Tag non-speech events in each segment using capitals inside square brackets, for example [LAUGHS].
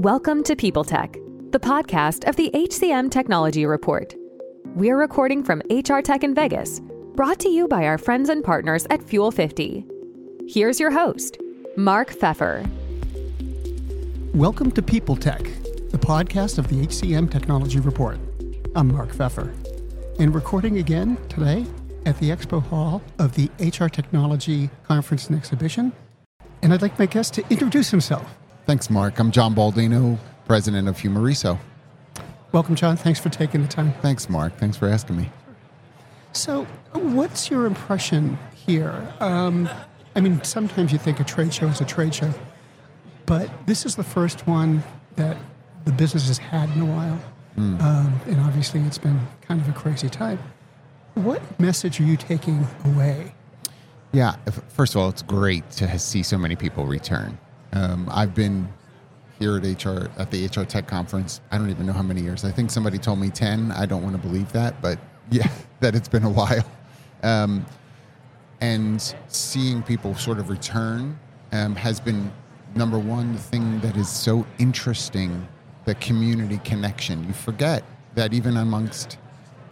Welcome to People Tech, the podcast of the HCM Technology Report. We're recording from HR Tech in Vegas, brought to you by our friends and partners at Fuel 50. Here's your host, Mark Feffer. Welcome to People Tech, the podcast of the HCM Technology Report. I'm Mark Feffer, and recording again today at the Expo Hall of the HR Technology Conference and Exhibition. And I'd like my guest to introduce himself. Thanks, Mark. I'm John Baldino, president of Humareso. Welcome, John. Thanks for taking the time. Thanks, Mark. Thanks for asking me. So, what's your impression here? Um, I mean, sometimes you think a trade show is a trade show, but this is the first one that the business has had in a while. Hmm. Um, and obviously, it's been kind of a crazy time. What message are you taking away? Yeah, first of all, it's great to see so many people return. Um, I've been here at HR at the HR Tech conference. I don't even know how many years. I think somebody told me ten. I don't want to believe that, but [LAUGHS] yeah, that it's been a while. Um, and seeing people sort of return um, has been number one the thing that is so interesting the community connection you forget that even amongst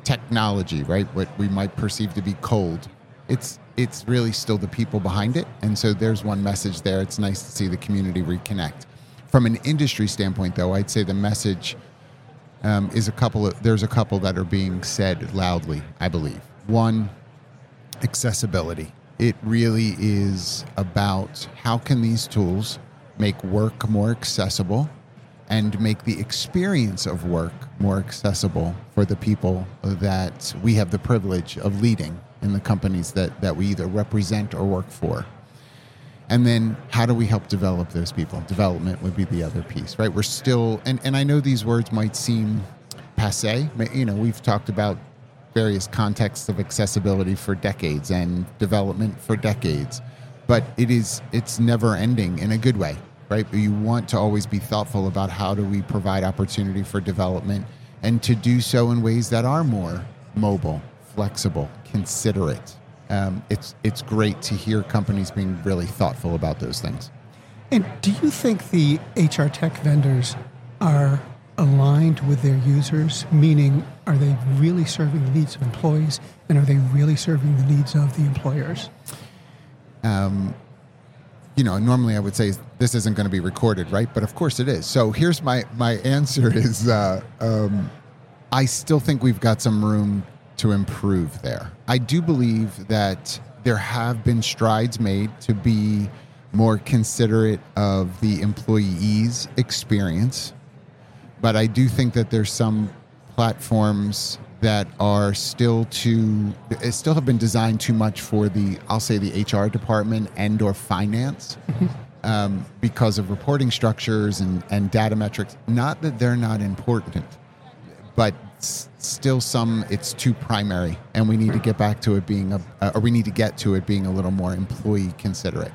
technology right what we might perceive to be cold it's it's really still the people behind it. And so there's one message there. It's nice to see the community reconnect. From an industry standpoint though i'd say the message um, is a couple of there's a couple that are being said loudly i believe. One accessibility. It really is about how can these tools make work more accessible and make the experience of work more accessible for the people that we have the privilege of leading in the companies that, that we either represent or work for. And then how do we help develop those people? Development would be the other piece, right? We're still, and, and I know these words might seem passe. You know, we've talked about various contexts of accessibility for decades and development for decades but it is it's never ending in a good way right But you want to always be thoughtful about how do we provide opportunity for development and to do so in ways that are more mobile flexible considerate um, it's it's great to hear companies being really thoughtful about those things And do you think the HR tech vendors are aligned with their users? Meaning, are they really serving the needs of employees and are they really serving the needs of the employers? Um, you know, normally I would say this isn't going to be recorded, right? But of course it is. So here's my my answer is uh, um, I still think we've got some room to improve there. I do believe that there have been strides made to be more considerate of the employee's experience, but I do think that there's some platforms that are still too eh, still have been designed too much for the I'll say the HR department and or finance um, because of reporting structures and, and data metrics. Not that they're not important, but s- still some it's too primary, and we need to get back to it being a uh, or we need to get to it being a little more employee considerate.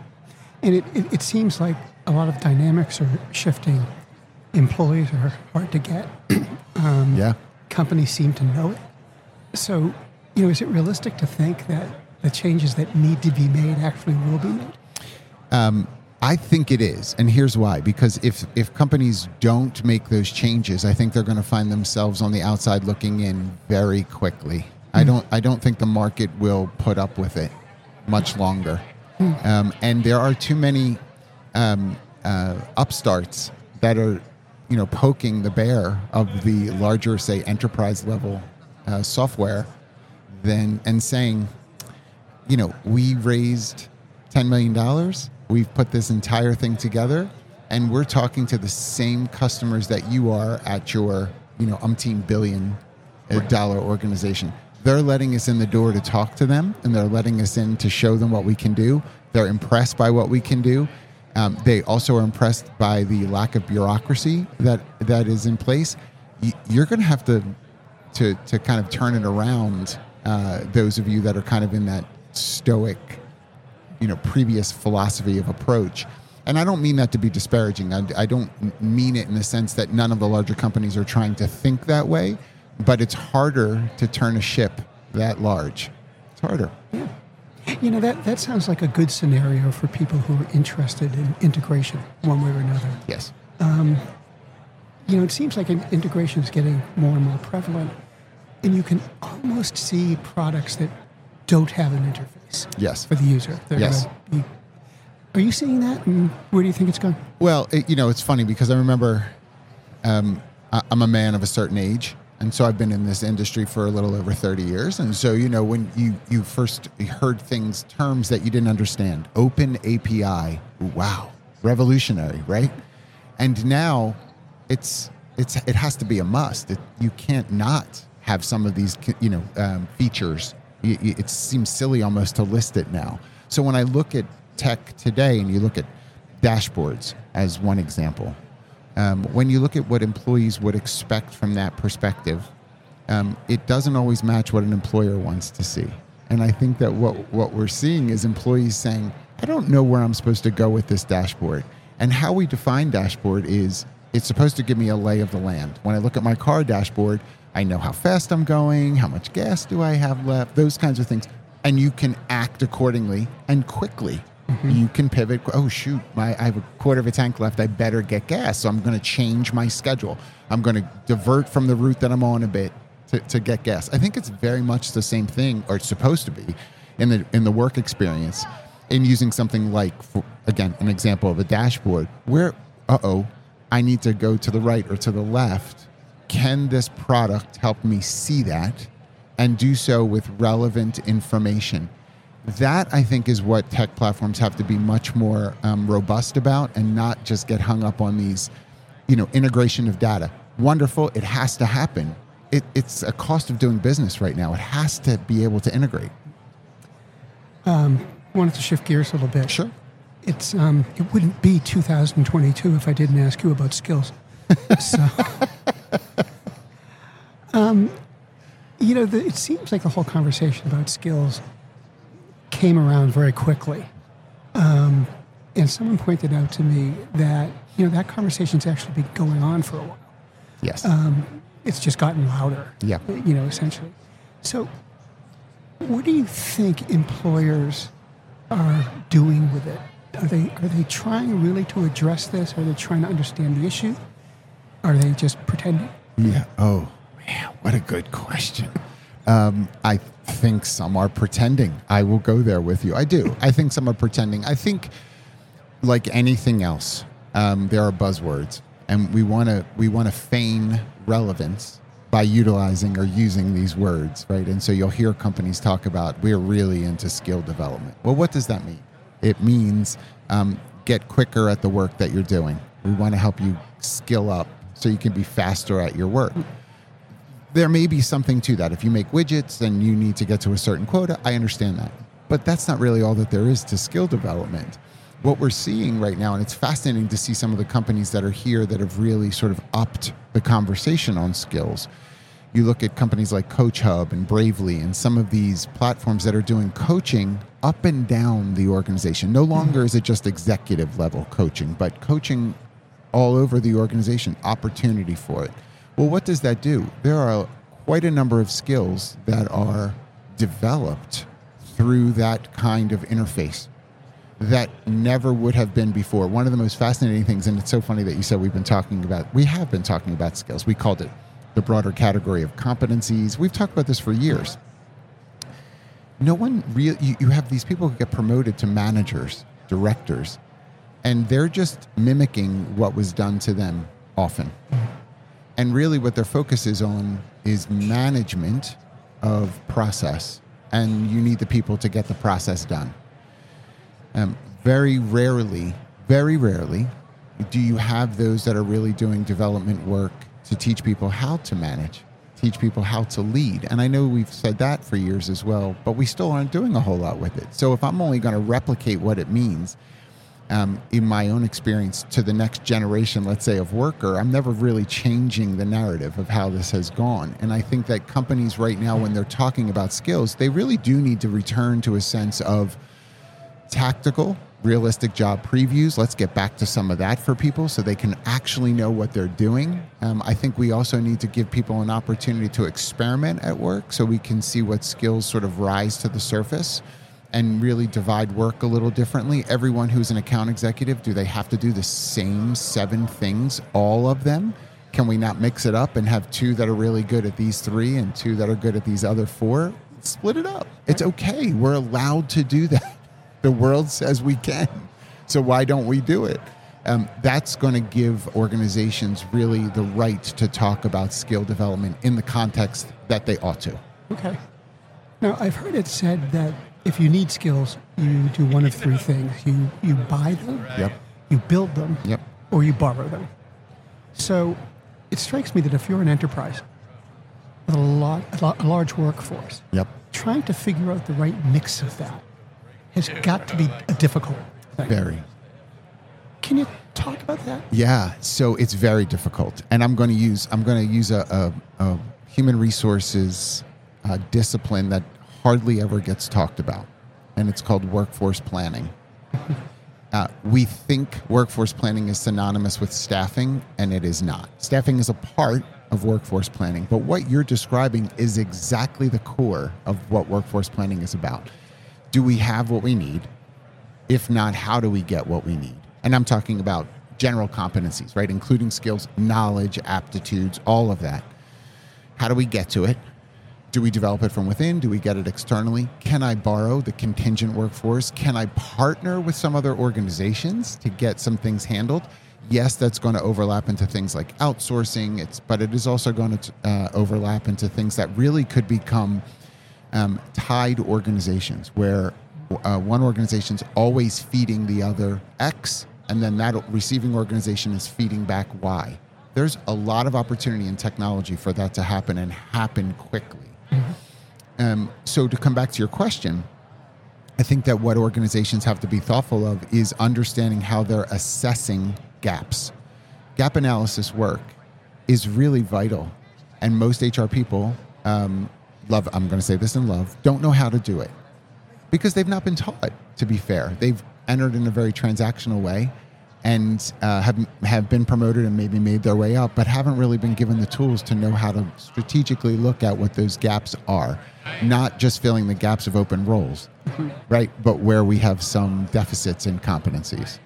And it, it, it seems like a lot of dynamics are shifting. Employees are hard to get. [CLEARS THROAT] Yeah. Companies seem to know it. So, you know, is it realistic to think that the changes that need to be made actually will be made? I think it is, and here's why. Because if if companies don't make those changes, I think they're going to find themselves on the outside looking in very quickly. I don't I don't think the market will put up with it much longer, um, and there are too many um, uh, upstarts that are you know poking the bear of the larger say enterprise level uh, software, then and saying you know, we raised $10 million. We've put this entire thing together and we're talking to the same customers that you are at your, you know, umpteen billion dollar organization. They're letting us in the door to talk to them and they're letting us in to show them what we can do. They're impressed by what we can do. Um, they also are impressed by the lack of bureaucracy that, that is in place. You're going to have to to to kind of turn it around. Uh, those of you that are kind of in that stoic, you know, previous philosophy of approach. And I don't mean that to be disparaging. I, I don't mean it in the sense that none of the larger companies are trying to think that way, but it's harder to turn a ship that large. It's harder. Yeah. You know, that, that sounds like a good scenario for people who are interested in integration one way or another. Yes. Um, you know, it seems like integration is getting more and more prevalent, and you can almost see products that don't have an interface Yes. for the user. They're Yes. be- are you seeing that, and where do you think it's going? Well, it, you know, it's funny because I remember um, I, I'm a man of a certain age, and so I've been in this industry for a little over 30 years. And so, you know, when you you first heard things, terms that you didn't understand, open API, wow, revolutionary, right? And now, it's it's it has to be a must. It, you can't not have some of these, you know, um, features. It seems silly almost to list it now. So when I look at tech today, and you look at dashboards as one example, um, when you look at what employees would expect from that perspective, um, it doesn't always match what an employer wants to see. And I think that what, what we're seeing is employees saying, I don't know where I'm supposed to go with this dashboard. And how we define dashboard is it's supposed to give me a lay of the land. When I look at my car dashboard, I know how fast I'm going, how much gas do I have left, those kinds of things. And you can act accordingly and quickly. You can pivot. Oh shoot, my I have a quarter of a tank left. I better get gas, so I'm going to change my schedule. I'm going to divert from the route that I'm on a bit to, to get gas. I think it's very much the same thing, or it's supposed to be, in the in the work experience. In using something like, for, again, an example of a dashboard, where uh oh, I need to go to the right or to the left. Can this product help me see that, and do so with relevant information? that I think is what tech platforms have to be much more um, robust about, and not just get hung up on these, you know, integration of data. Wonderful, it has to happen. It, it's a cost of doing business right now. It has to be able to integrate. I wanted to shift gears a little bit. Sure. It's um, it wouldn't be 2022 if I didn't ask you about skills. [LAUGHS] so, [LAUGHS] um, you know, the, it seems like the whole conversation about skills came around very quickly. Um, and someone pointed out to me that you know that conversation's actually been going on for a while. Yes. It's just gotten louder. Yeah. You know, essentially. So, what do you think employers are doing with it? Are they are they trying really to address this? Are they trying to understand the issue? Are they just pretending? Yeah. Oh, man, what a good question. Um, I think some are pretending. I will go there with you. I do. I think some are pretending. I think, like anything else, um, there are buzzwords, and we want to we want to feign relevance by utilizing or using these words, right? And so you'll hear companies talk about we're really into skill development. Well, what does that mean? It means um, get quicker at the work that you're doing. We want to help you skill up so you can be faster at your work. There may be something to that. If you make widgets and you need to get to a certain quota, I understand that. But that's not really all that there is to skill development. What we're seeing right now, and it's fascinating to see some of the companies that are here that have really sort of upped the conversation on skills. You look at companies like Coach Hub and Bravely and some of these platforms that are doing coaching up and down the organization. No longer is it just executive level coaching, but coaching all over the organization, opportunity for it. Well, what does that do? There are quite a number of skills that are developed through that kind of interface that never would have been before. One of the most fascinating things, and it's so funny that you said we've been talking about, we have been talking about skills. We called it the broader category of competencies. We've talked about this for years. No one real you, you have these people who get promoted to managers, directors, and they're just mimicking what was done to them often. And really what their focus is on is management of process. And you need the people to get the process done. Um, very rarely, very rarely, do you have those that are really doing development work to teach people how to manage, teach people how to lead. And I know we've said that for years as well, but we still aren't doing a whole lot with it. So if I'm only going to replicate what it means um, in my own experience to the next generation, let's say, of worker, I'm never really changing the narrative of how this has gone. And I think that companies right now, when they're talking about skills, they really do need to return to a sense of tactical, realistic job previews. Let's get back to some of that for people so they can actually know what they're doing. Um, I think we also need to give people an opportunity to experiment at work so we can see what skills sort of rise to the surface and really divide work a little differently. Everyone who's an account executive, do they have to do the same seven things, all of them? Can we not mix it up and have two that are really good at these three and two that are good at these other four? Split it up. It's okay. We're allowed to do that. [LAUGHS] The world says we can. So why don't we do it? Um, that's going to give organizations really the right to talk about skill development in the context that they ought to. Okay. Now, I've heard it said that if you need skills, you do one of three things you, you buy them, Yep. you build them, Yep. or you borrow them. So it strikes me that if you're an enterprise with a, lot, a, lot, a large workforce, Yep. trying to figure out the right mix of that has got to be a difficult thing. Very. Can you talk about that? Yeah, so it's very difficult, and I'm going to use I'm going to use a, a, a human resources uh, discipline that hardly ever gets talked about, and it's called workforce planning. [LAUGHS] Uh, we think workforce planning is synonymous with staffing, and it is not. Staffing is a part of workforce planning, but what you're describing is exactly the core of what workforce planning is about. Do we have what we need? If not, how do we get what we need? And I'm talking about general competencies, right? Including skills, knowledge, aptitudes, all of that. How do we get to it? Do we develop it from within? Do we get it externally? Can I borrow the contingent workforce? Can I partner with some other organizations to get some things handled? Yes, that's going to overlap into things like outsourcing. It's, but it is also going to uh, overlap into things that really could become um, tied organizations where uh, one organization's always feeding the other X, and then that receiving organization is feeding back Y. There's a lot of opportunity in technology for that to happen and happen quickly. Um, so, to come back to your question, I think that what organizations have to be thoughtful of is understanding how they're assessing gaps. Gap analysis work is really vital, and most HR people um, love. I'm going to say this in love. Don't know how to do it because they've not been taught. To be fair, they've entered in a very transactional way and uh, have have been promoted and maybe made their way up, but haven't really been given the tools to know how to strategically look at what those gaps are, not just filling the gaps of open roles, right? But where we have some deficits in competencies.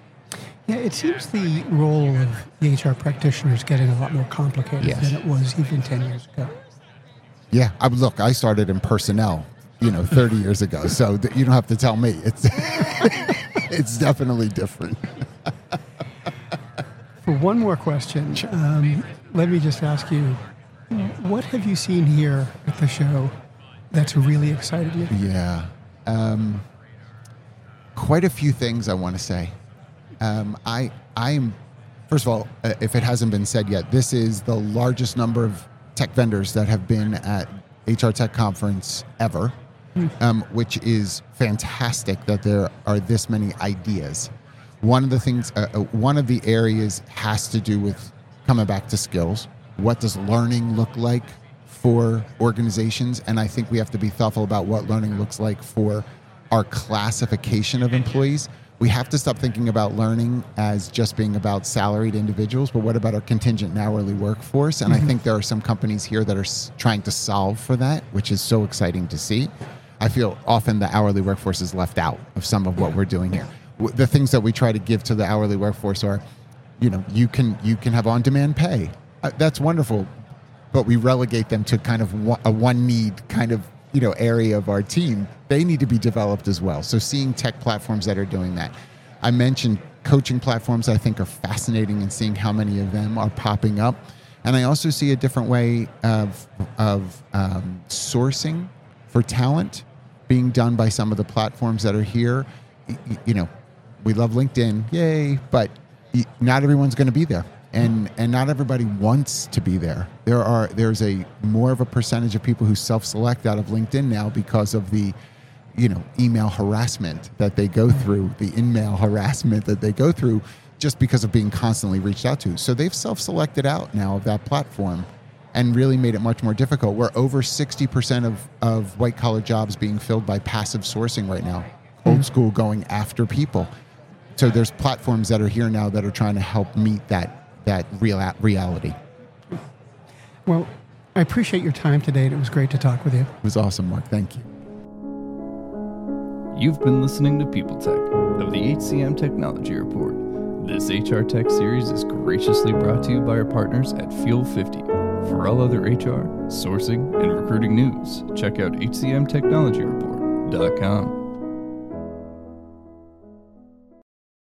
Yeah, it seems the role of the HR practitioner is getting a lot more complicated Yes. than it was even 10 years ago. Yeah, I, look, I started in personnel, you know, 30 years ago, so you don't have to tell me. It's [LAUGHS] it's definitely different. [LAUGHS] For one more question, um, let me just ask you what have you seen here at the show that's really excited you? Yeah. Um, quite a few things I want to say. Um, I I am first of all, uh, if it hasn't been said yet, this is the largest number of tech vendors that have been at HR Tech Conference ever, um, which is fantastic that there are this many ideas. One of the things, uh, uh, one of the areas has to do with coming back to skills. What does learning look like for organizations? And I think we have to be thoughtful about what learning looks like for our classification of employees. We have to stop thinking about learning as just being about salaried individuals, but what about our contingent and hourly workforce? And I think there are some companies here that are trying to solve for that, which is so exciting to see. I feel often the hourly workforce is left out of some of what we're doing here. The things that we try to give to the hourly workforce are, you know, you can you can have on-demand pay. Uh, that's wonderful, but we relegate them to kind of one, a one need kind of you know area of our team. They need to be developed as well. So seeing tech platforms that are doing that, I mentioned coaching platforms. I think are fascinating and seeing how many of them are popping up, and I also see a different way of of um, sourcing for talent being done by some of the platforms that are here. You know, we love LinkedIn, yay! But not everyone's going to be there, and and not everybody wants to be there. There are there's a more of a percentage of people who self-select out of LinkedIn now because of the you know email harassment that they go through, the in-mail harassment that they go through, just because of being constantly reached out to. So they've self-selected out now of that platform and really made it much more difficult. We're over 60% of, of white collar jobs being filled by passive sourcing right now, old mm-hmm. school going after people. So there's platforms that are here now that are trying to help meet that, that real reality. Well, I appreciate your time today, and it was great to talk with you. It was awesome, Mark. Thank you. You've been listening to People Tech of the HCM Technology Report. This HR Tech series is graciously brought to you by our partners at Fuel 50. For all other HR, sourcing, and recruiting news, check out hcmtechnologyreport.com.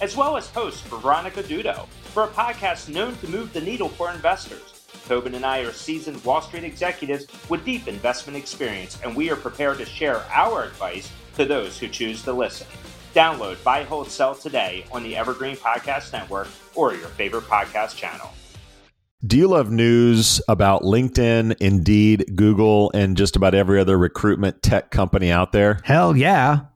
as well as host for Veronica Dudo, for a podcast known to move the needle for investors. Tobin and I are seasoned Wall Street executives with deep investment experience, and we are prepared to share our advice to those who choose to listen. Download Buy, Hold, Sell today on the Evergreen Podcast Network or your favorite podcast channel. Do you love news about LinkedIn, Indeed, Google, and just about every other recruitment tech company out there? Hell yeah.